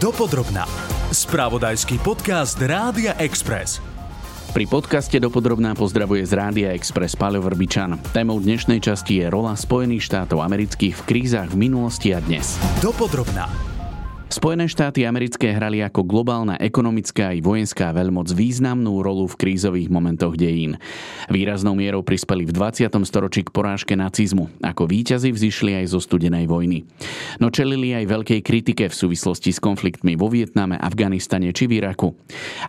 Dopodrobná. Spravodajský podcast Rádia Express. Pri podcaste Dopodrobná pozdravuje z Rádia Express Paľo Vrbičan. Témou dnešnej časti je rola Spojených štátov amerických v krízach v minulosti a dnes. Dopodrobná. Spojené štáty americké hrali ako globálna ekonomická i vojenská veľmoc významnú rolu v krízových momentoch dejín. Výraznou mierou prispeli v 20. storočí k porážke nacizmu. Ako víťazi vzýšli aj zo studenej vojny. No čelili aj veľkej kritike v súvislosti s konfliktmi vo Vietname, Afganistane či v Iraku.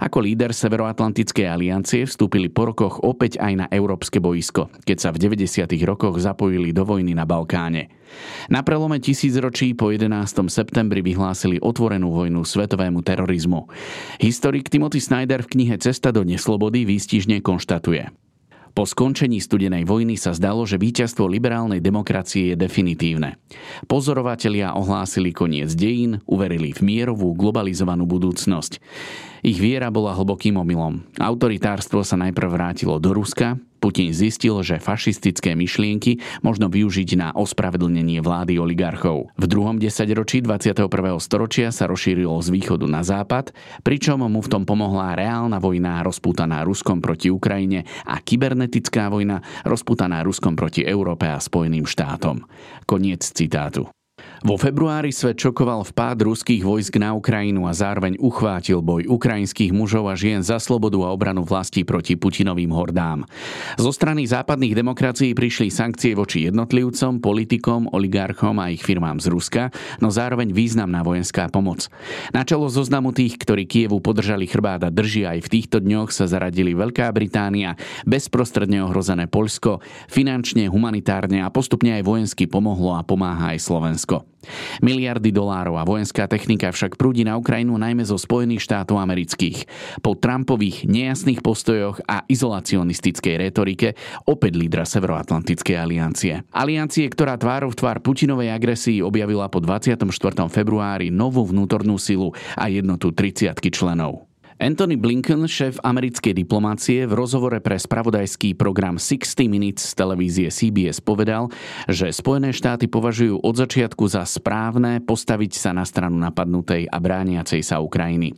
Ako líder Severoatlantickej aliancie vstúpili po rokoch opäť aj na európske boisko, keď sa v 90. rokoch zapojili do vojny na Balkáne. Na prelome tisícročí po 11. septembri vyhlásili otvorenú vojnu svetovému terorizmu. Historik Timothy Snyder v knihe Cesta do neslobody výstižne konštatuje. Po skončení studenej vojny sa zdalo, že víťazstvo liberálnej demokracie je definitívne. Pozorovatelia ohlásili koniec dejín, uverili v mierovú globalizovanú budúcnosť. Ich viera bola hlbokým omylom. Autoritárstvo sa najprv vrátilo do Ruska, Putin zistil, že fašistické myšlienky možno využiť na ospravedlnenie vlády oligarchov. V druhom desaťročí 21. storočia sa rozšírilo z východu na západ, pričom mu v tom pomohla reálna vojna rozputaná Ruskom proti Ukrajine a kybernetická vojna rozputaná Ruskom proti Európe a Spojeným štátom. Koniec citátu. Vo februári svet čokoval vpád ruských vojsk na Ukrajinu a zároveň uchvátil boj ukrajinských mužov a žien za slobodu a obranu vlasti proti Putinovým hordám. Zo strany západných demokracií prišli sankcie voči jednotlivcom, politikom, oligarchom a ich firmám z Ruska, no zároveň významná vojenská pomoc. Na čelo zoznamu tých, ktorí Kievu podržali chrbáda drží aj v týchto dňoch sa zaradili Veľká Británia, bezprostredne ohrozené Poľsko, finančne, humanitárne a postupne aj vojensky pomohlo a pomáha aj Slovensko. Miliardy dolárov a vojenská technika však prúdi na Ukrajinu najmä zo Spojených štátov amerických. Po Trumpových nejasných postojoch a izolacionistickej retorike opäť lídra Severoatlantickej aliancie. Aliancie, ktorá tvárov tvár Putinovej agresii objavila po 24. februári novú vnútornú silu a jednotu 30 členov. Anthony Blinken, šéf americkej diplomácie, v rozhovore pre spravodajský program 60 Minutes z televízie CBS povedal, že Spojené štáty považujú od začiatku za správne postaviť sa na stranu napadnutej a brániacej sa Ukrajiny.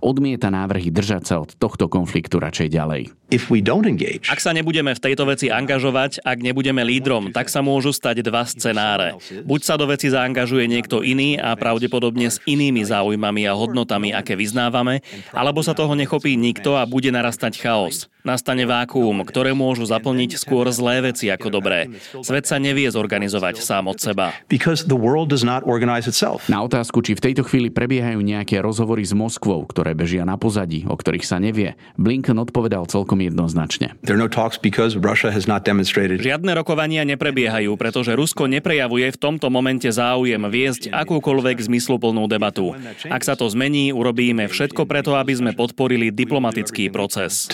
Odmieta návrhy držať sa od tohto konfliktu radšej ďalej. Ak sa nebudeme v tejto veci angažovať, ak nebudeme lídrom, tak sa môžu stať dva scenáre. Buď sa do veci zaangažuje niekto iný a pravdepodobne s inými záujmami a hodnotami, aké vyznávame, alebo alebo sa toho nechopí nikto a bude narastať chaos. Nastane vákuum, ktoré môžu zaplniť skôr zlé veci ako dobré. Svet sa nevie zorganizovať sám od seba. Na otázku, či v tejto chvíli prebiehajú nejaké rozhovory s Moskvou, ktoré bežia na pozadí, o ktorých sa nevie, Blinken odpovedal celkom jednoznačne. No Žiadne rokovania neprebiehajú, pretože Rusko neprejavuje v tomto momente záujem viesť akúkoľvek zmysluplnú debatu. Ak sa to zmení, urobíme všetko preto, aby sme sme podporili diplomatický proces.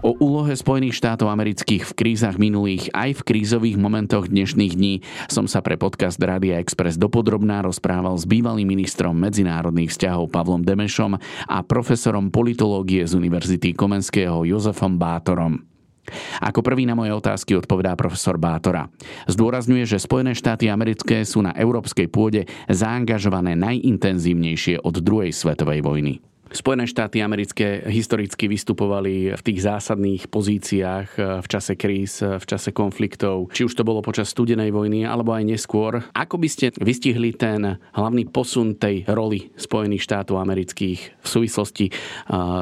O úlohe Spojených štátov amerických v krízach minulých aj v krízových momentoch dnešných dní som sa pre podcast Radia Express dopodrobná rozprával s bývalým ministrom medzinárodných vzťahov Pavlom Demešom a profesorom politológie z Univerzity Komenského Jozefom Bátorom. Ako prvý na moje otázky odpovedá profesor Bátora. Zdôrazňuje, že Spojené štáty americké sú na európskej pôde zaangažované najintenzívnejšie od druhej svetovej vojny. Spojené štáty americké historicky vystupovali v tých zásadných pozíciách eh, v čase kríz, eh, v čase konfliktov, či už to bolo počas studenej vojny alebo aj neskôr. Ako by ste vystihli ten hlavný posun tej roli Spojených štátov amerických v súvislosti eh,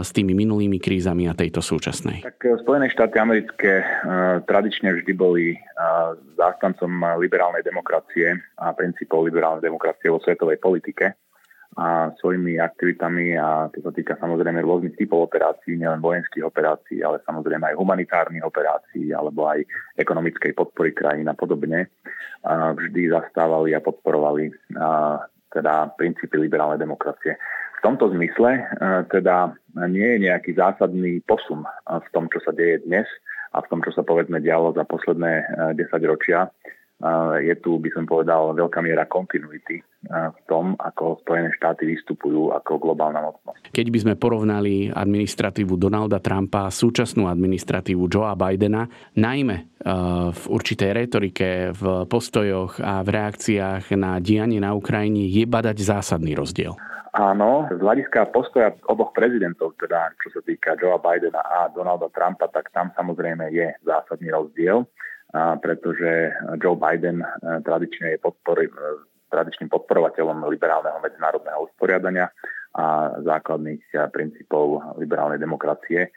s tými minulými krízami a tejto súčasnej? Tak Spojené štáty americké tradične vždy boli zástancom liberálnej demokracie a princípov liberálnej demokracie vo svetovej politike a svojimi aktivitami a to sa týka samozrejme rôznych typov operácií, nielen vojenských operácií, ale samozrejme aj humanitárnych operácií alebo aj ekonomickej podpory krajín a podobne. A vždy zastávali a podporovali a teda princípy liberálnej demokracie. V tomto zmysle teda nie je nejaký zásadný posun v tom, čo sa deje dnes a v tom, čo sa povedzme dialo za posledné 10 ročia je tu, by som povedal, veľká miera kontinuity v tom, ako Spojené štáty vystupujú ako globálna mocnosť. Keď by sme porovnali administratívu Donalda Trumpa a súčasnú administratívu Joea Bidena, najmä v určitej retorike, v postojoch a v reakciách na dianie na Ukrajine je badať zásadný rozdiel. Áno, z hľadiska postoja oboch prezidentov, teda čo sa týka Joea Bidena a Donalda Trumpa, tak tam samozrejme je zásadný rozdiel pretože Joe Biden e, tradične je podpor, e, tradičným podporovateľom liberálneho medzinárodného usporiadania a základných e, princípov liberálnej demokracie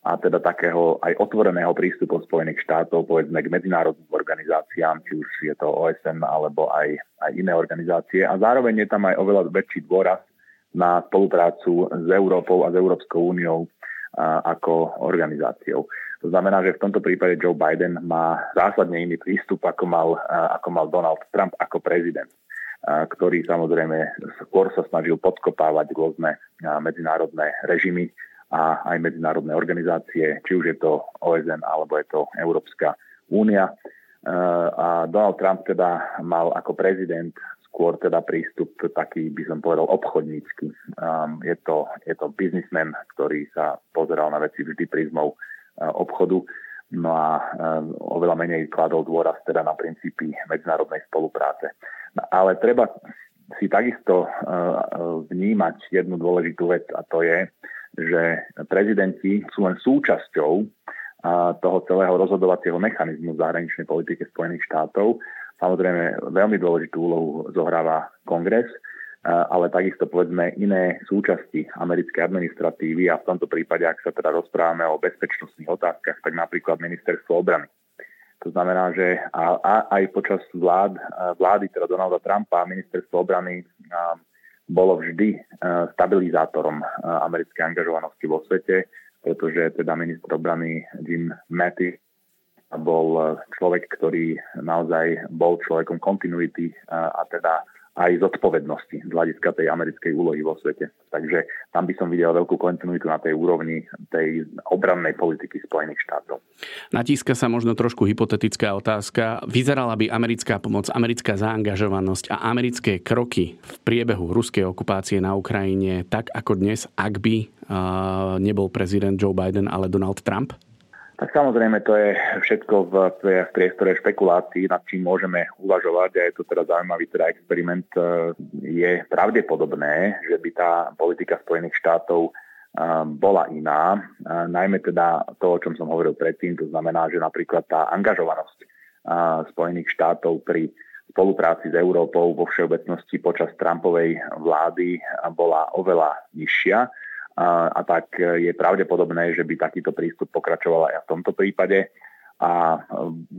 a teda takého aj otvoreného prístupu Spojených štátov, povedzme, k medzinárodným organizáciám, či už je to OSN alebo aj, aj iné organizácie. A zároveň je tam aj oveľa väčší dôraz na spoluprácu s Európou a s Európskou úniou ako organizáciou. To znamená, že v tomto prípade Joe Biden má zásadne iný prístup, ako mal, ako mal Donald Trump ako prezident ktorý samozrejme skôr sa snažil podkopávať rôzne medzinárodné režimy a aj medzinárodné organizácie, či už je to OSN alebo je to Európska únia. A Donald Trump teda mal ako prezident skôr teda prístup taký, by som povedal, obchodnícky. Je to, je to biznismen, ktorý sa pozeral na veci vždy prízmou obchodu. No a oveľa menej kladol dôraz teda na princípy medzinárodnej spolupráce. No, ale treba si takisto vnímať jednu dôležitú vec a to je, že prezidenti sú len súčasťou toho celého rozhodovacieho mechanizmu zahraničnej politiky Spojených štátov. Samozrejme, veľmi dôležitú úlohu zohráva kongres, ale takisto povedzme iné súčasti americkej administratívy a v tomto prípade, ak sa teda rozprávame o bezpečnostných otázkach, tak napríklad ministerstvo obrany. To znamená, že aj počas vlád, vlády teda Donalda Trumpa ministerstvo obrany bolo vždy stabilizátorom americkej angažovanosti vo svete, pretože teda minister obrany Jim Mattis bol človek, ktorý naozaj bol človekom kontinuity a teda aj zodpovednosti z hľadiska tej americkej úlohy vo svete. Takže tam by som videl veľkú kontinuitu na tej úrovni tej obrannej politiky Spojených štátov. Natíska sa možno trošku hypotetická otázka. Vyzerala by americká pomoc, americká zaangažovanosť a americké kroky v priebehu ruskej okupácie na Ukrajine tak ako dnes, ak by nebol prezident Joe Biden, ale Donald Trump? Tak samozrejme to je všetko v, v priestore špekulácií, nad čím môžeme uvažovať. A je to teda zaujímavý teda experiment. E, je pravdepodobné, že by tá politika Spojených štátov e, bola iná, e, najmä teda to, o čom som hovoril predtým, to znamená, že napríklad tá angažovanosť Spojených štátov pri spolupráci s Európou vo všeobecnosti počas Trumpovej vlády bola oveľa nižšia a, a tak je pravdepodobné, že by takýto prístup pokračoval aj v tomto prípade a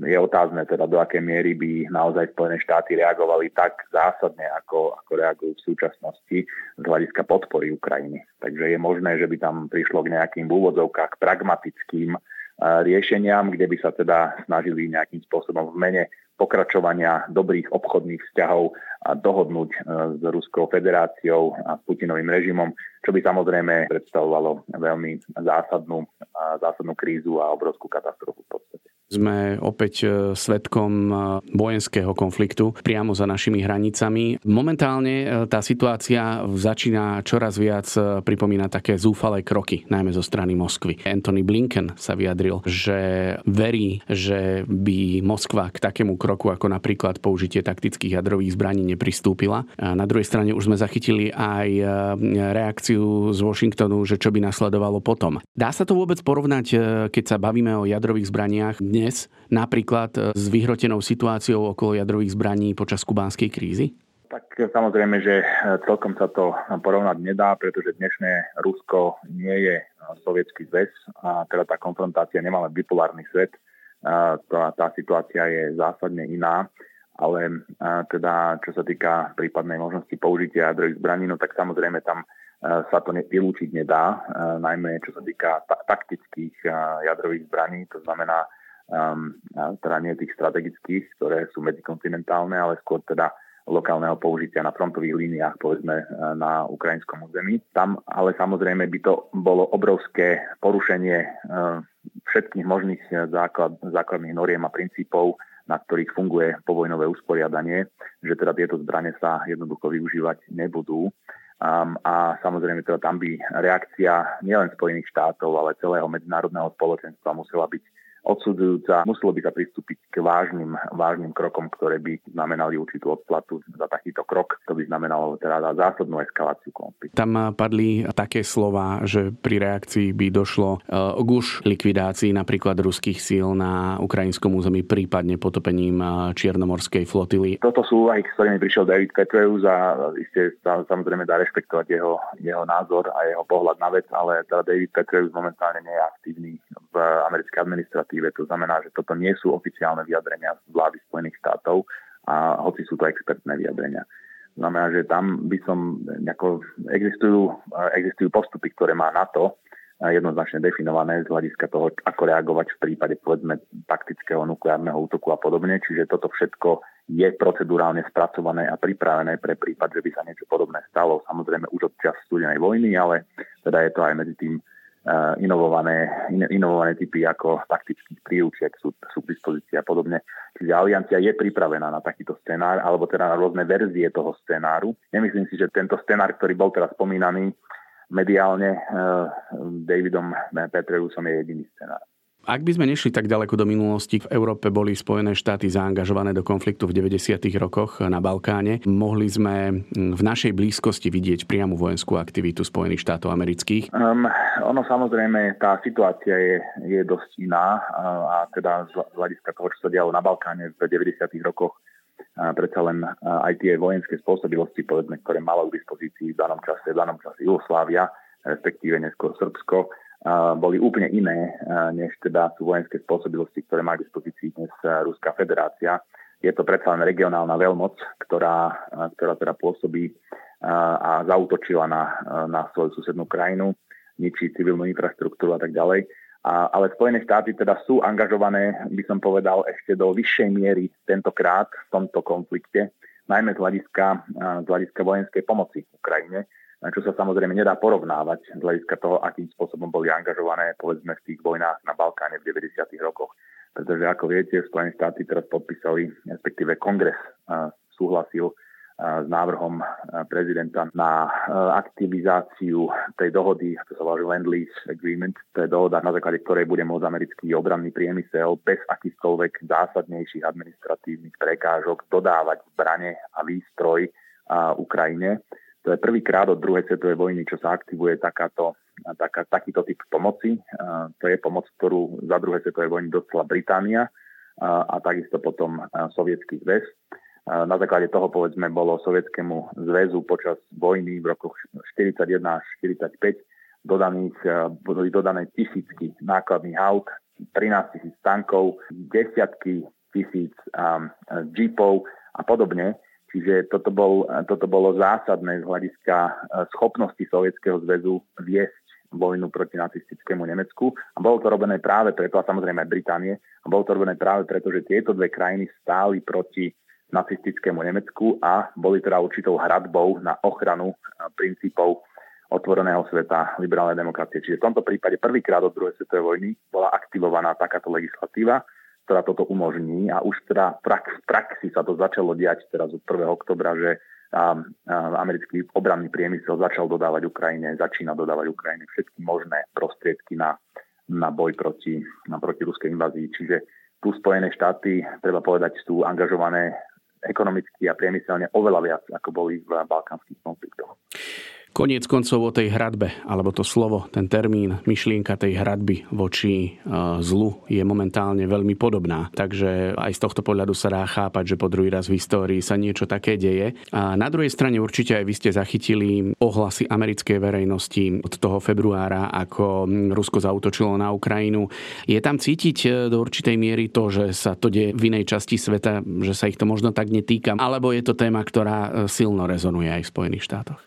je otázne teda, do akej miery by naozaj Spojené štáty reagovali tak zásadne, ako, ako reagujú v súčasnosti z hľadiska podpory Ukrajiny. Takže je možné, že by tam prišlo k nejakým úvodzovkách pragmatickým riešeniam, kde by sa teda snažili nejakým spôsobom v mene pokračovania dobrých obchodných vzťahov a dohodnúť e, s Ruskou federáciou a s Putinovým režimom, čo by samozrejme predstavovalo veľmi zásadnú, zásadnú krízu a obrovskú katastrofu v podstate. Sme opäť e, svetkom e, vojenského konfliktu priamo za našimi hranicami. Momentálne e, tá situácia začína čoraz viac pripomínať také zúfalé kroky, najmä zo strany Moskvy. Anthony Blinken sa vyjadril, že verí, že by Moskva k takému kroku ako napríklad použitie taktických jadrových zbraní nepristúpila. A na druhej strane už sme zachytili aj reakciu z Washingtonu, že čo by nasledovalo potom. Dá sa to vôbec porovnať, keď sa bavíme o jadrových zbraniach dnes, napríklad e, s vyhrotenou situáciou okolo jadrových zbraní počas kubánskej krízy? Tak samozrejme, že e, celkom sa to porovnať nedá, pretože dnešné Rusko nie je e, sovietský zväz a teda tá konfrontácia nemá len bipolárny svet. Tá, tá situácia je zásadne iná, ale teda čo sa týka prípadnej možnosti použitia jadrových zbraní, no tak samozrejme tam sa to vylúčiť nedá, najmä čo sa týka taktických jadrových zbraní, to znamená um, teda nie tých strategických, ktoré sú medzikontinentálne, ale skôr teda lokálneho použitia na frontových líniách, povedzme, e, na ukrajinskom území. Tam ale samozrejme by to bolo obrovské porušenie e, všetkých možných základ, základných noriem a princípov na ktorých funguje povojnové usporiadanie, že teda tieto zbranie sa jednoducho využívať nebudú. Um, a samozrejme teda tam by reakcia nielen Spojených štátov, ale celého medzinárodného spoločenstva musela byť odsudzujúca. Muselo by sa pristúpiť k vážnym, vážnym krokom, ktoré by znamenali určitú odplatu za takýto krok. To by znamenalo teda zásadnú eskaláciu konfliktu. Tam padli také slova, že pri reakcii by došlo e, k už likvidácii napríklad ruských síl na ukrajinskom území, prípadne potopením e, Čiernomorskej flotily. Toto sú úvahy, s ktorými prišiel David Petreus a iste sa samozrejme dá rešpektovať jeho, jeho názor a jeho pohľad na vec, ale teda David Petreus momentálne nie je aktívny v americkej administratíve legislatíve. To znamená, že toto nie sú oficiálne vyjadrenia vlády Spojených štátov, a hoci sú to expertné vyjadrenia. Znamená, že tam by som, nejako, existujú, existujú postupy, ktoré má NATO jednoznačne definované z hľadiska toho, ako reagovať v prípade povedzme taktického nukleárneho útoku a podobne. Čiže toto všetko je procedurálne spracované a pripravené pre prípad, že by sa niečo podobné stalo. Samozrejme už od čas studenej vojny, ale teda je to aj medzi tým Inovované, inovované typy ako taktických príučiek sú, sú k dispozícii a podobne. Čiže aliancia je pripravená na takýto scenár, alebo teda na rôzne verzie toho scenáru. Nemyslím si, že tento scenár, ktorý bol teraz spomínaný mediálne uh, Davidom Petreusom je jediný scenár. Ak by sme nešli tak ďaleko do minulosti, v Európe boli Spojené štáty zaangažované do konfliktu v 90. rokoch na Balkáne. Mohli sme v našej blízkosti vidieť priamu vojenskú aktivitu Spojených štátov amerických? Um, ono samozrejme, tá situácia je, je dosť iná a teda z hľadiska toho, čo sa dialo na Balkáne v 90. rokoch, a predsa len aj tie vojenské spôsobilosti, povedzme, ktoré malo k dispozícii v danom čase, v danom čase Jugoslávia, respektíve neskôr Srbsko, boli úplne iné, než teda sú vojenské spôsobilosti, ktoré má k dispozícii dnes Ruská federácia. Je to predsa len regionálna veľmoc, ktorá, ktorá teda pôsobí a zautočila na, na svoju susednú krajinu, ničí civilnú infraštruktúru a tak ďalej. A, ale Spojené štáty teda sú angažované, by som povedal, ešte do vyššej miery tentokrát v tomto konflikte, najmä z hľadiska, z hľadiska vojenskej pomoci Ukrajine čo sa samozrejme nedá porovnávať z hľadiska toho, akým spôsobom boli angažované povedzme v tých vojnách na Balkáne v 90. rokoch. Pretože ako viete, Spojené štáty teraz podpísali, respektíve kongres súhlasil s návrhom prezidenta na aktivizáciu tej dohody, to sa volá Land-Lease Agreement, to je dohoda, na základe ktorej bude môcť americký obranný priemysel bez akýchkoľvek zásadnejších administratívnych prekážok dodávať zbrane a výstroj Ukrajine to je prvýkrát od druhej svetovej vojny, čo sa aktivuje takáto, taká, takýto typ pomoci. To je pomoc, ktorú za druhej svetovej vojny dostala Británia a, takisto potom Sovietský zväz. Na základe toho, povedzme, bolo Sovietskému zväzu počas vojny v rokoch 41 až 45 dodaných, boli dodané tisícky nákladných aut, 13 tisíc tankov, desiatky tisíc um, jeepov a podobne. Čiže toto, bol, toto bolo zásadné z hľadiska e, schopnosti Sovietskeho zväzu viesť vojnu proti nacistickému Nemecku. A bolo to robené práve preto, a samozrejme aj Británie, a bolo to robené práve preto, že tieto dve krajiny stáli proti nacistickému Nemecku a boli teda určitou hradbou na ochranu e, princípov otvoreného sveta liberálnej demokracie. Čiže v tomto prípade prvýkrát od druhej svetovej vojny bola aktivovaná takáto legislatíva ktorá toto umožní a už teda v praxi sa to začalo diať teraz od 1. oktobra, že a, a americký obranný priemysel začal dodávať Ukrajine, začína dodávať Ukrajine všetky možné prostriedky na, na boj proti, na proti ruskej invázii. Čiže tu Spojené štáty, treba povedať, sú angažované ekonomicky a priemyselne oveľa viac, ako boli v balkánskych konfliktoch. Koniec koncov o tej hradbe, alebo to slovo, ten termín, myšlienka tej hradby voči e, zlu je momentálne veľmi podobná. Takže aj z tohto pohľadu sa dá chápať, že po druhý raz v histórii sa niečo také deje. A na druhej strane určite aj vy ste zachytili ohlasy americkej verejnosti od toho februára, ako Rusko zautočilo na Ukrajinu. Je tam cítiť e, do určitej miery to, že sa to deje v inej časti sveta, že sa ich to možno tak netýka, alebo je to téma, ktorá e, silno rezonuje aj v Spojených štátoch?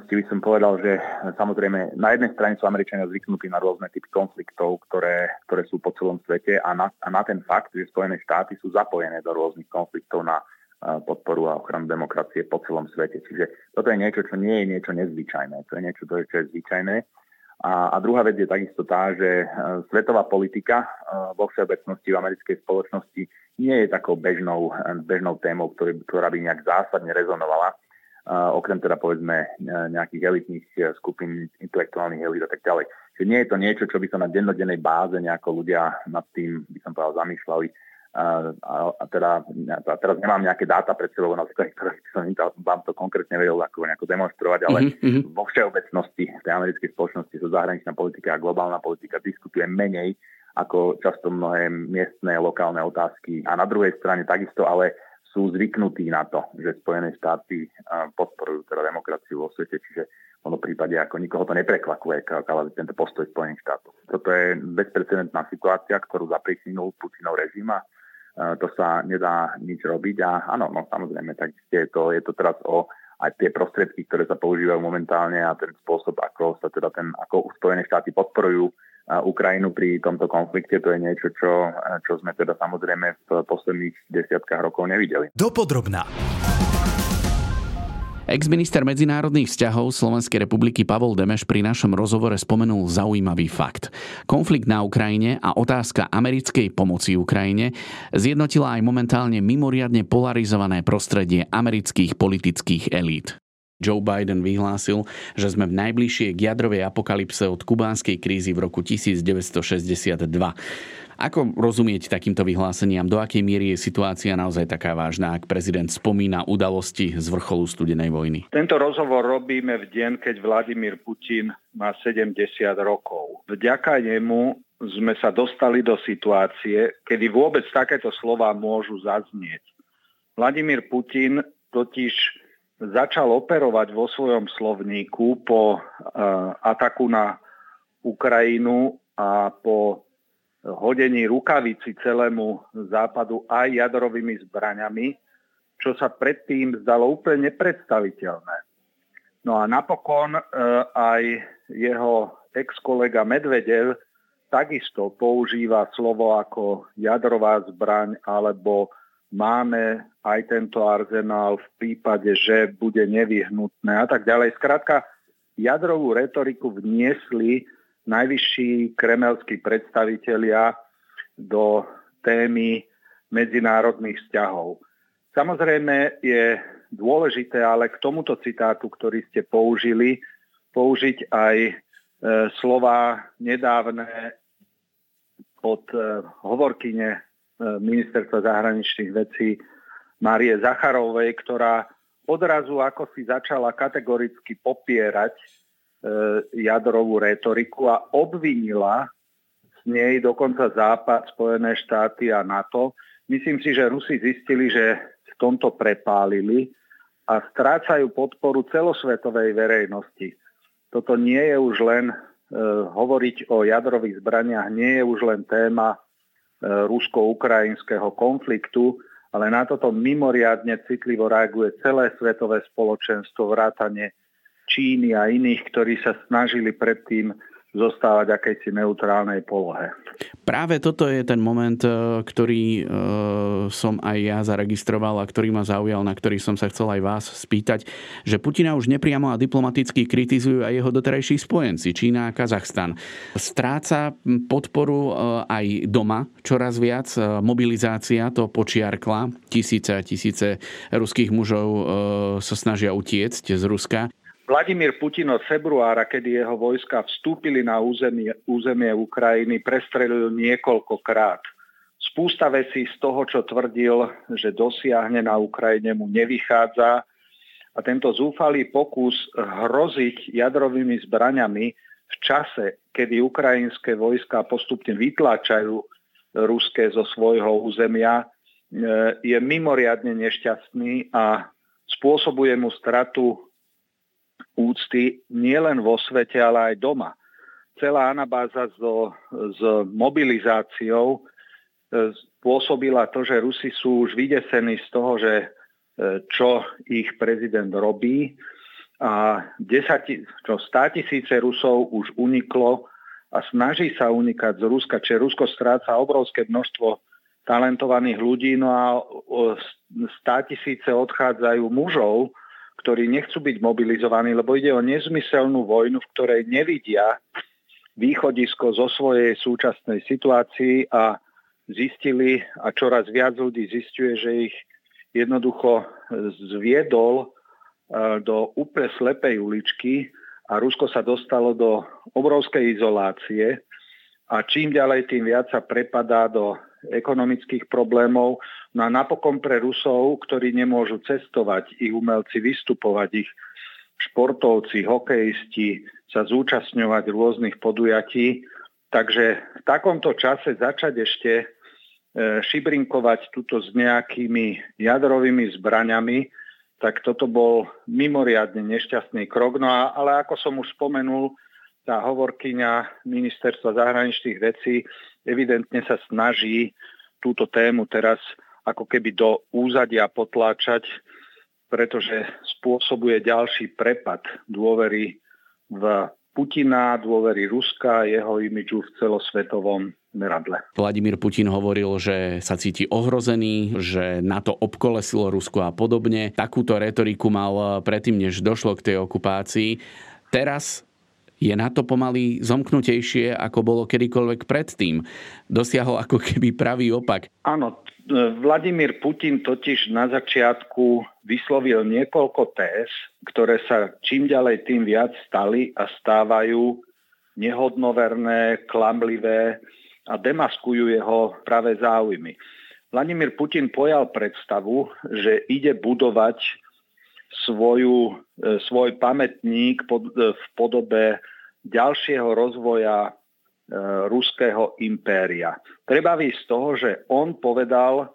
By som povedal, že samozrejme na jednej strane sú Američania zvyknutí na rôzne typy konfliktov, ktoré, ktoré sú po celom svete a na, a na ten fakt, že Spojené štáty sú zapojené do rôznych konfliktov na podporu a ochranu demokracie po celom svete. Čiže toto je niečo, čo nie je niečo nezvyčajné. To je niečo, čo je zvyčajné. A, a druhá vec je takisto tá, že svetová politika vo všeobecnosti v americkej spoločnosti nie je takou bežnou, bežnou témou, ktorý, ktorá by nejak zásadne rezonovala okrem teda povedzme nejakých elitných e, skupín, intelektuálnych elit a tak ďalej. Čiže nie je to niečo, čo by sa na dennodennej báze nejako ľudia nad tým, by som povedal, zamýšľali. A, a, a, teda, a teraz nemám nejaké dáta pred sebou, na ktoré, ktoré som vám to konkrétne vedel ako nejako demonstrovať, ale mm-hmm. vo všeobecnosti tej americkej spoločnosti so zahraničná politika a globálna politika diskutuje menej ako často mnohé miestne, lokálne otázky. A na druhej strane takisto ale sú zvyknutí na to, že Spojené štáty podporujú teda demokraciu vo svete, čiže v tomto prípade ako nikoho to neprekvakuje, ale tento postoj Spojených štátov. Toto je bezprecedentná situácia, ktorú zapríčinul Putinov režim a to sa nedá nič robiť a áno, no samozrejme, tak je to, je to teraz o aj tie prostriedky, ktoré sa používajú momentálne a ten spôsob, ako sa teda ten, ako Spojené štáty podporujú Ukrajinu pri tomto konflikte, to je niečo, čo, čo sme teda samozrejme v posledných desiatkách rokov nevideli. Dopodrobná. Ex-minister medzinárodných vzťahov Slovenskej republiky Pavol Demeš pri našom rozhovore spomenul zaujímavý fakt. Konflikt na Ukrajine a otázka americkej pomoci Ukrajine zjednotila aj momentálne mimoriadne polarizované prostredie amerických politických elít. Joe Biden vyhlásil, že sme v najbližšie k jadrovej apokalypse od kubánskej krízy v roku 1962. Ako rozumieť takýmto vyhláseniam? Do akej miery je situácia naozaj taká vážna, ak prezident spomína udalosti z vrcholu studenej vojny? Tento rozhovor robíme v deň, keď Vladimír Putin má 70 rokov. Vďaka nemu sme sa dostali do situácie, kedy vôbec takéto slova môžu zaznieť. Vladimír Putin totiž začal operovať vo svojom slovníku po uh, ataku na Ukrajinu a po hodení rukavici celému západu aj jadrovými zbraňami, čo sa predtým zdalo úplne nepredstaviteľné. No a napokon uh, aj jeho ex-kolega Medvedev takisto používa slovo ako jadrová zbraň alebo máme aj tento arzenál v prípade, že bude nevyhnutné a tak ďalej. Skrátka, jadrovú retoriku vniesli najvyšší kremelskí predstavitelia do témy medzinárodných vzťahov. Samozrejme je dôležité ale k tomuto citátu, ktorý ste použili, použiť aj e, slova nedávne od e, hovorkyne ministerstva zahraničných vecí Márie Zacharovej, ktorá odrazu ako si začala kategoricky popierať e, jadrovú retoriku a obvinila z nej dokonca Západ, Spojené štáty a NATO. Myslím si, že Rusi zistili, že v tomto prepálili a strácajú podporu celosvetovej verejnosti. Toto nie je už len e, hovoriť o jadrových zbraniach, nie je už len téma rusko-ukrajinského konfliktu, ale na toto mimoriadne citlivo reaguje celé svetové spoločenstvo, vrátane Číny a iných, ktorí sa snažili predtým zostávať akejsi neutrálnej polohe. Práve toto je ten moment, e, ktorý e, som aj ja zaregistroval a ktorý ma zaujal, na ktorý som sa chcel aj vás spýtať, že Putina už nepriamo a diplomaticky kritizujú aj jeho doterajší spojenci, Čína a Kazachstan. Stráca podporu e, aj doma čoraz viac. Mobilizácia to počiarkla. Tisíce a tisíce ruských mužov sa snažia utiecť z Ruska. Vladimír Putin od februára, kedy jeho vojska vstúpili na územie, územie Ukrajiny, prestrelil niekoľkokrát. Spústa vecí z toho, čo tvrdil, že dosiahne na Ukrajine mu nevychádza a tento zúfalý pokus hroziť jadrovými zbraňami v čase, kedy ukrajinské vojska postupne vytláčajú ruské zo svojho územia, e, je mimoriadne nešťastný a spôsobuje mu stratu úcty nielen vo svete, ale aj doma. Celá anabáza so, s mobilizáciou e, spôsobila to, že Rusi sú už vydesení z toho, že e, čo ich prezident robí a 10, čo 100 tisíce Rusov už uniklo a snaží sa unikať z Ruska, čiže Rusko stráca obrovské množstvo talentovaných ľudí, no a 100 tisíce odchádzajú mužov, ktorí nechcú byť mobilizovaní, lebo ide o nezmyselnú vojnu, v ktorej nevidia východisko zo svojej súčasnej situácii a zistili, a čoraz viac ľudí zistuje, že ich jednoducho zviedol e, do úplne slepej uličky a Rusko sa dostalo do obrovskej izolácie a čím ďalej, tým viac sa prepadá do ekonomických problémov. No a napokon pre Rusov, ktorí nemôžu cestovať, ich umelci vystupovať, ich športovci, hokejisti sa zúčastňovať rôznych podujatí. Takže v takomto čase začať ešte e, šibrinkovať tuto s nejakými jadrovými zbraňami, tak toto bol mimoriadne nešťastný krok. No a, ale ako som už spomenul, tá hovorkyňa ministerstva zahraničných vecí evidentne sa snaží túto tému teraz ako keby do úzadia potláčať pretože spôsobuje ďalší prepad dôvery v Putina, dôvery Ruska, jeho imidžu v celosvetovom meradle. Vladimír Putin hovoril, že sa cíti ohrozený, že NATO obkolesilo Rusko a podobne. Takúto retoriku mal predtým, než došlo k tej okupácii. Teraz je na to pomaly zomknutejšie, ako bolo kedykoľvek predtým. Dosiahol ako keby pravý opak. Áno, Vladimír Putin totiž na začiatku vyslovil niekoľko téz, ktoré sa čím ďalej tým viac stali a stávajú nehodnoverné, klamlivé a demaskujú jeho práve záujmy. Vladimír Putin pojal predstavu, že ide budovať svoju, e, svoj pamätník e, v podobe ďalšieho rozvoja e, ruského impéria. Treba výsť z toho, že on povedal,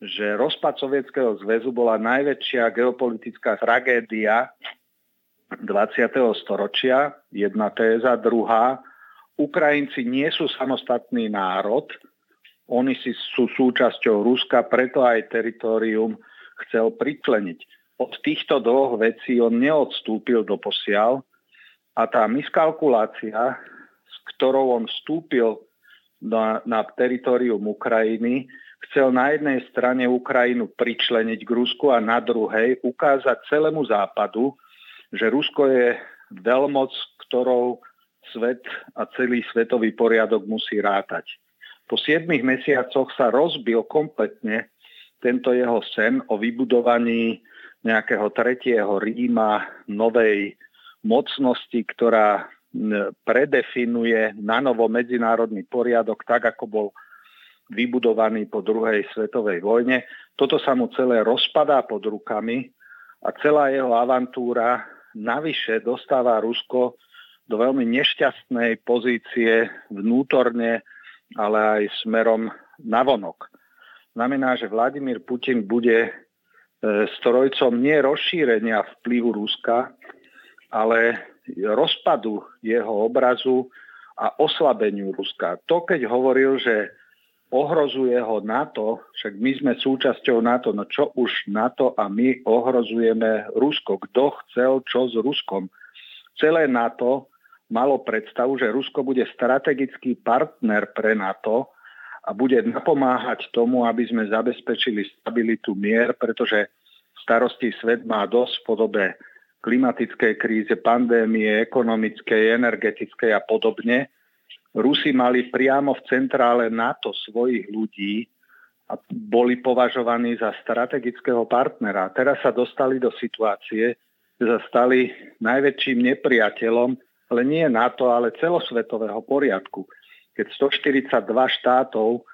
že rozpad Sovietskeho zväzu bola najväčšia geopolitická tragédia 20. storočia, jedna téza, druhá, Ukrajinci nie sú samostatný národ, oni si sú súčasťou Ruska, preto aj teritorium chcel pričleniť. Od týchto dvoch vecí on neodstúpil do posiaľ, a tá miskalkulácia, s ktorou on vstúpil na, na teritorium Ukrajiny, chcel na jednej strane Ukrajinu pričleniť k Rusku a na druhej ukázať celému západu, že Rusko je veľmoc, ktorou svet a celý svetový poriadok musí rátať. Po 7 mesiacoch sa rozbil kompletne tento jeho sen o vybudovaní nejakého tretieho Ríma, novej mocnosti, ktorá predefinuje na novo medzinárodný poriadok tak, ako bol vybudovaný po druhej svetovej vojne. Toto sa mu celé rozpadá pod rukami a celá jeho avantúra navyše dostáva Rusko do veľmi nešťastnej pozície vnútorne, ale aj smerom navonok. Znamená, že Vladimír Putin bude strojcom nie rozšírenia vplyvu Ruska, ale rozpadu jeho obrazu a oslabeniu Ruska. To, keď hovoril, že ohrozuje ho NATO, však my sme súčasťou NATO, no čo už NATO a my ohrozujeme Rusko. Kto chcel čo s Ruskom? Celé NATO malo predstavu, že Rusko bude strategický partner pre NATO a bude napomáhať tomu, aby sme zabezpečili stabilitu mier, pretože starostí svet má dosť v podobe klimatickej kríze, pandémie, ekonomickej, energetickej a podobne. Rusi mali priamo v centrále NATO svojich ľudí a boli považovaní za strategického partnera. Teraz sa dostali do situácie, že sa stali najväčším nepriateľom, ale nie NATO, ale celosvetového poriadku. Keď 142 štátov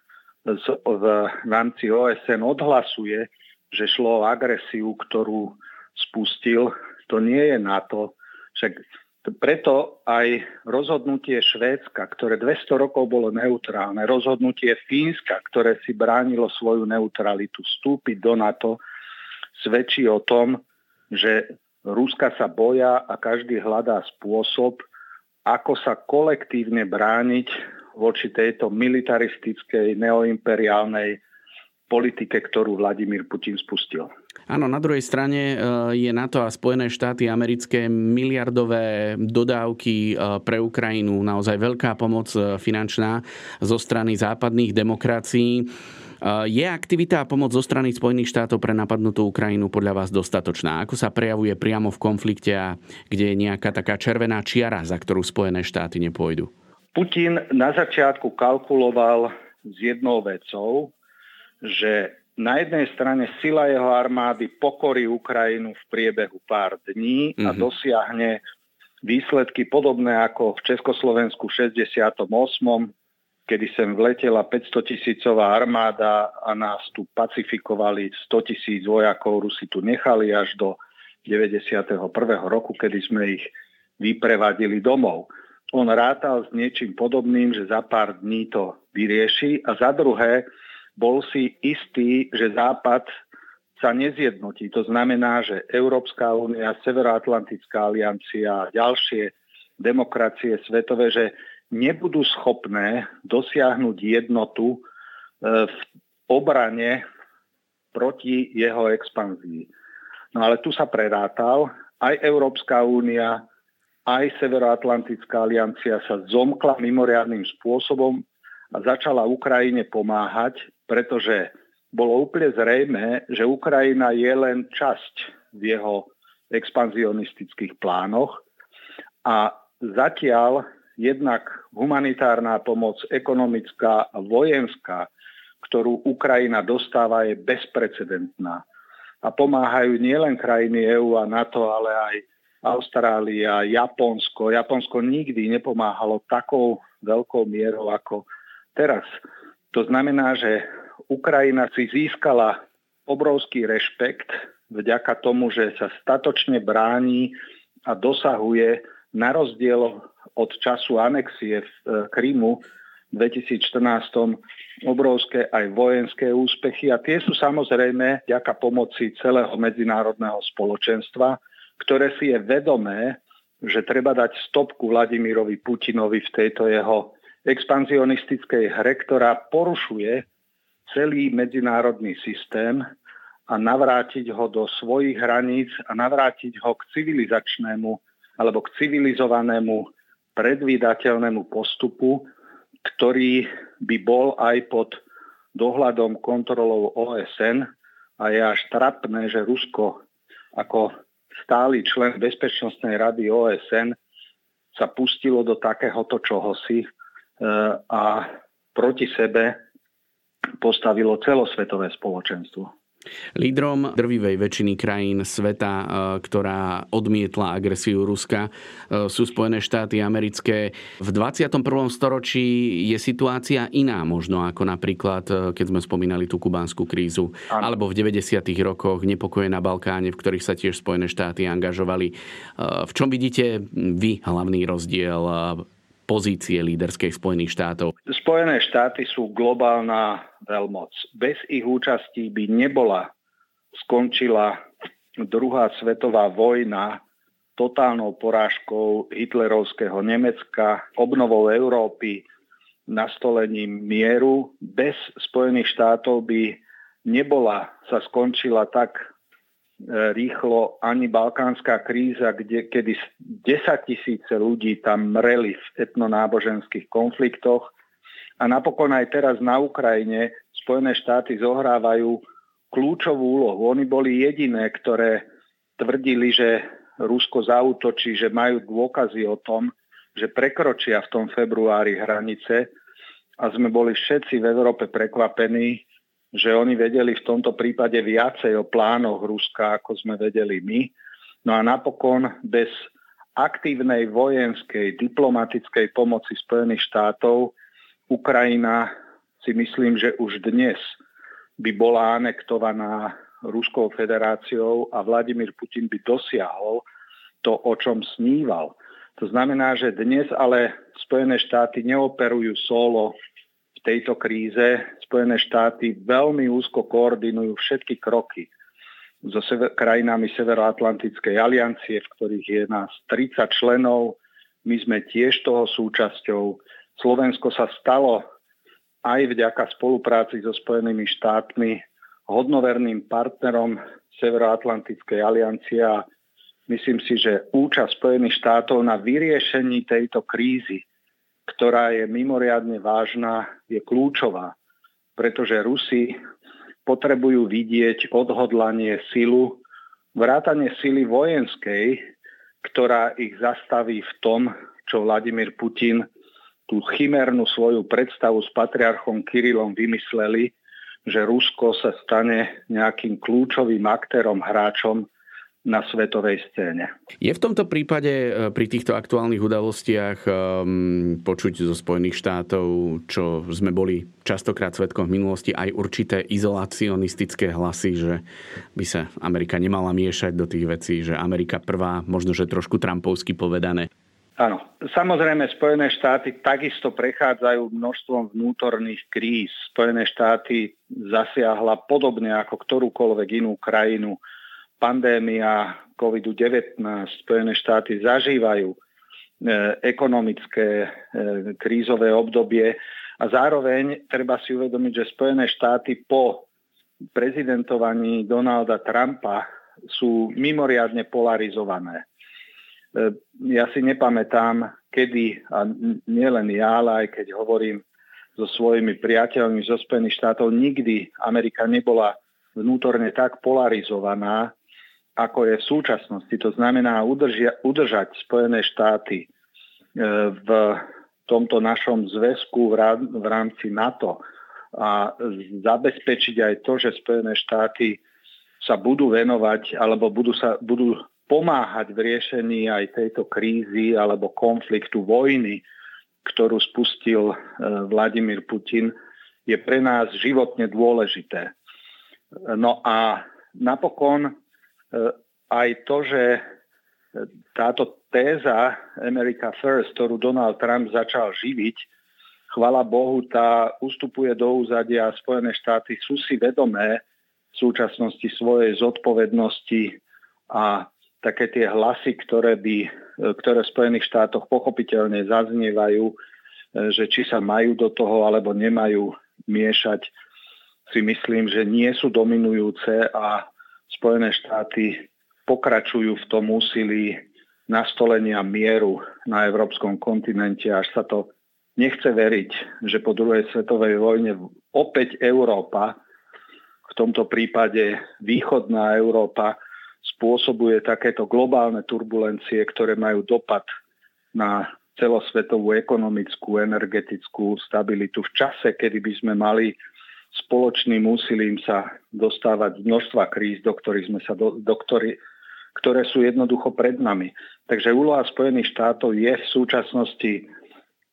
v rámci OSN odhlasuje, že šlo o agresiu, ktorú spustil to nie je NATO. Však preto aj rozhodnutie Švédska, ktoré 200 rokov bolo neutrálne, rozhodnutie Fínska, ktoré si bránilo svoju neutralitu, vstúpiť do NATO, svedčí o tom, že Ruska sa boja a každý hľadá spôsob, ako sa kolektívne brániť voči tejto militaristickej, neoimperiálnej politike, ktorú Vladimír Putin spustil. Áno, na druhej strane e, je NATO a Spojené štáty americké miliardové dodávky e, pre Ukrajinu, naozaj veľká pomoc e, finančná zo strany západných demokracií. Je aktivita a pomoc zo strany Spojených štátov pre napadnutú Ukrajinu podľa vás dostatočná? Ako sa prejavuje priamo v konflikte a kde je nejaká taká červená čiara, za ktorú Spojené štáty nepôjdu? Putin na začiatku kalkuloval s jednou vecou, že na jednej strane sila jeho armády pokorí Ukrajinu v priebehu pár dní a mm-hmm. dosiahne výsledky podobné ako v Československu v 68 kedy sem vletela 500 tisícová armáda a nás tu pacifikovali 100 tisíc vojakov, Rusi tu nechali až do 91. roku, kedy sme ich vyprevadili domov. On rátal s niečím podobným, že za pár dní to vyrieši a za druhé bol si istý, že Západ sa nezjednotí. To znamená, že Európska únia, Severoatlantická aliancia a ďalšie demokracie svetové, že nebudú schopné dosiahnuť jednotu e, v obrane proti jeho expanzii. No ale tu sa prerátal, aj Európska únia, aj Severoatlantická aliancia sa zomkla mimoriadným spôsobom a začala Ukrajine pomáhať, pretože bolo úplne zrejme, že Ukrajina je len časť v jeho expanzionistických plánoch a zatiaľ jednak humanitárna pomoc, ekonomická a vojenská, ktorú Ukrajina dostáva, je bezprecedentná. A pomáhajú nielen krajiny EÚ a NATO, ale aj Austrália, Japonsko. Japonsko nikdy nepomáhalo takou veľkou mierou ako teraz. To znamená, že Ukrajina si získala obrovský rešpekt vďaka tomu, že sa statočne bráni a dosahuje na rozdiel od času anexie v e, Krymu v 2014 obrovské aj vojenské úspechy a tie sú samozrejme ďaká pomoci celého medzinárodného spoločenstva, ktoré si je vedomé, že treba dať stopku Vladimirovi Putinovi v tejto jeho expanzionistickej hre, ktorá porušuje celý medzinárodný systém a navrátiť ho do svojich hraníc a navrátiť ho k civilizačnému alebo k civilizovanému predvídateľnému postupu, ktorý by bol aj pod dohľadom kontrolou OSN a je až trapné, že Rusko ako stály člen Bezpečnostnej rady OSN sa pustilo do takéhoto čohosi e, a proti sebe postavilo celosvetové spoločenstvo. Lídrom drvivej väčšiny krajín sveta, e, ktorá odmietla agresiu Ruska, e, sú Spojené štáty americké. V 21. storočí je situácia iná možno ako napríklad, e, keď sme spomínali tú kubánsku krízu, ano. alebo v 90. rokoch nepokoje na Balkáne, v ktorých sa tiež Spojené štáty angažovali. V čom vidíte vy hlavný rozdiel pozície líderskej Spojených štátov? Spojené štáty sú globálna veľmoc. Bez ich účasti by nebola skončila druhá svetová vojna totálnou porážkou hitlerovského Nemecka, obnovou Európy, nastolením mieru. Bez Spojených štátov by nebola, sa skončila tak rýchlo ani balkánska kríza, kde, kedy 10 tisíce ľudí tam mreli v etnonáboženských konfliktoch. A napokon aj teraz na Ukrajine Spojené štáty zohrávajú kľúčovú úlohu. Oni boli jediné, ktoré tvrdili, že Rusko zautočí, že majú dôkazy o tom, že prekročia v tom februári hranice a sme boli všetci v Európe prekvapení, že oni vedeli v tomto prípade viacej o plánoch Ruska, ako sme vedeli my. No a napokon bez aktívnej vojenskej, diplomatickej pomoci Spojených štátov Ukrajina si myslím, že už dnes by bola anektovaná Ruskou federáciou a Vladimír Putin by dosiahol to, o čom sníval. To znamená, že dnes ale Spojené štáty neoperujú solo tejto kríze Spojené štáty veľmi úzko koordinujú všetky kroky so sever, krajinami Severoatlantickej aliancie, v ktorých je nás 30 členov. My sme tiež toho súčasťou. Slovensko sa stalo aj vďaka spolupráci so Spojenými štátmi hodnoverným partnerom Severoatlantickej aliancie a myslím si, že účasť Spojených štátov na vyriešení tejto krízy ktorá je mimoriadne vážna, je kľúčová, pretože Rusi potrebujú vidieť odhodlanie silu, vrátanie sily vojenskej, ktorá ich zastaví v tom, čo Vladimír Putin tú chimernú svoju predstavu s patriarchom Kirilom vymysleli, že Rusko sa stane nejakým kľúčovým aktérom, hráčom na svetovej scéne. Je v tomto prípade e, pri týchto aktuálnych udalostiach um, počuť zo Spojených štátov, čo sme boli častokrát svetkom v minulosti, aj určité izolacionistické hlasy, že by sa Amerika nemala miešať do tých vecí, že Amerika prvá, možno že trošku Trumpovsky povedané. Áno, samozrejme Spojené štáty takisto prechádzajú množstvom vnútorných kríz. Spojené štáty zasiahla podobne ako ktorúkoľvek inú krajinu pandémia COVID-19. Spojené štáty zažívajú e, ekonomické e, krízové obdobie a zároveň treba si uvedomiť, že Spojené štáty po prezidentovaní Donalda Trumpa sú mimoriadne polarizované. E, ja si nepamätám, kedy, a nielen ja, ale aj keď hovorím so svojimi priateľmi zo Spojených štátov, nikdy Amerika nebola vnútorne tak polarizovaná, ako je v súčasnosti. To znamená udržia, udržať Spojené štáty e, v tomto našom zväzku v rámci NATO a zabezpečiť aj to, že Spojené štáty sa budú venovať alebo budú, sa, budú pomáhať v riešení aj tejto krízy alebo konfliktu vojny, ktorú spustil e, Vladimír Putin, je pre nás životne dôležité. No a napokon aj to, že táto téza America First, ktorú Donald Trump začal živiť, chvala Bohu, tá ustupuje do úzadia a Spojené štáty sú si vedomé v súčasnosti svojej zodpovednosti a také tie hlasy, ktoré, by, ktoré v Spojených štátoch pochopiteľne zaznievajú, že či sa majú do toho alebo nemajú miešať, si myslím, že nie sú dominujúce a Spojené štáty pokračujú v tom úsilí nastolenia mieru na európskom kontinente, až sa to nechce veriť, že po druhej svetovej vojne opäť Európa, v tomto prípade východná Európa, spôsobuje takéto globálne turbulencie, ktoré majú dopad na celosvetovú ekonomickú, energetickú stabilitu v čase, kedy by sme mali spoločným úsilím sa dostávať z množstva kríz, do ktorých sme sa do, do ktorý, ktoré sú jednoducho pred nami. Takže úloha Spojených štátov je v súčasnosti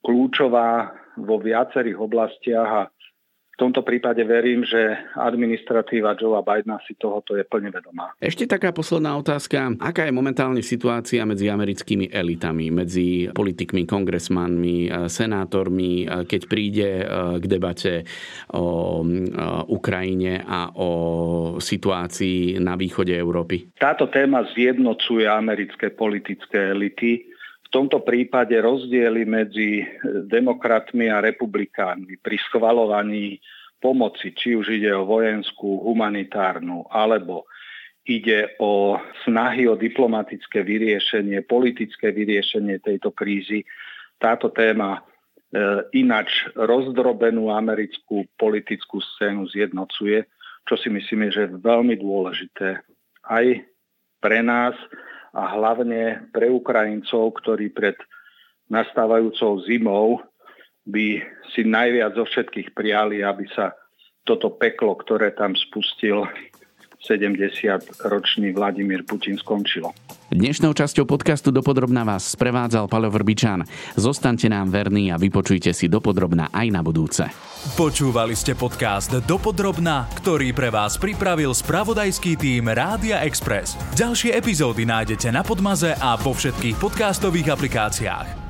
kľúčová vo viacerých oblastiach a v tomto prípade verím, že administratíva Joea Bidena si tohoto je plne vedomá. Ešte taká posledná otázka. Aká je momentálne situácia medzi americkými elitami, medzi politikmi, kongresmanmi, senátormi, keď príde e, k debate o e, Ukrajine a o situácii na východe Európy? Táto téma zjednocuje americké politické elity tomto prípade rozdiely medzi demokratmi a republikánmi pri schvalovaní pomoci, či už ide o vojenskú, humanitárnu, alebo ide o snahy o diplomatické vyriešenie, politické vyriešenie tejto krízy. Táto téma e, inač rozdrobenú americkú politickú scénu zjednocuje, čo si myslíme, že je veľmi dôležité aj pre nás, a hlavne pre Ukrajincov, ktorí pred nastávajúcou zimou by si najviac zo všetkých prijali, aby sa toto peklo, ktoré tam spustil 70-ročný Vladimír Putin skončilo. Dnešnou časťou podcastu Dopodrobna vás sprevádzal Paľo Vrbičan. Zostaňte nám verní a vypočujte si Dopodrobna aj na budúce. Počúvali ste podcast Dopodrobna, ktorý pre vás pripravil spravodajský tým Rádia Express. Ďalšie epizódy nájdete na Podmaze a vo všetkých podcastových aplikáciách.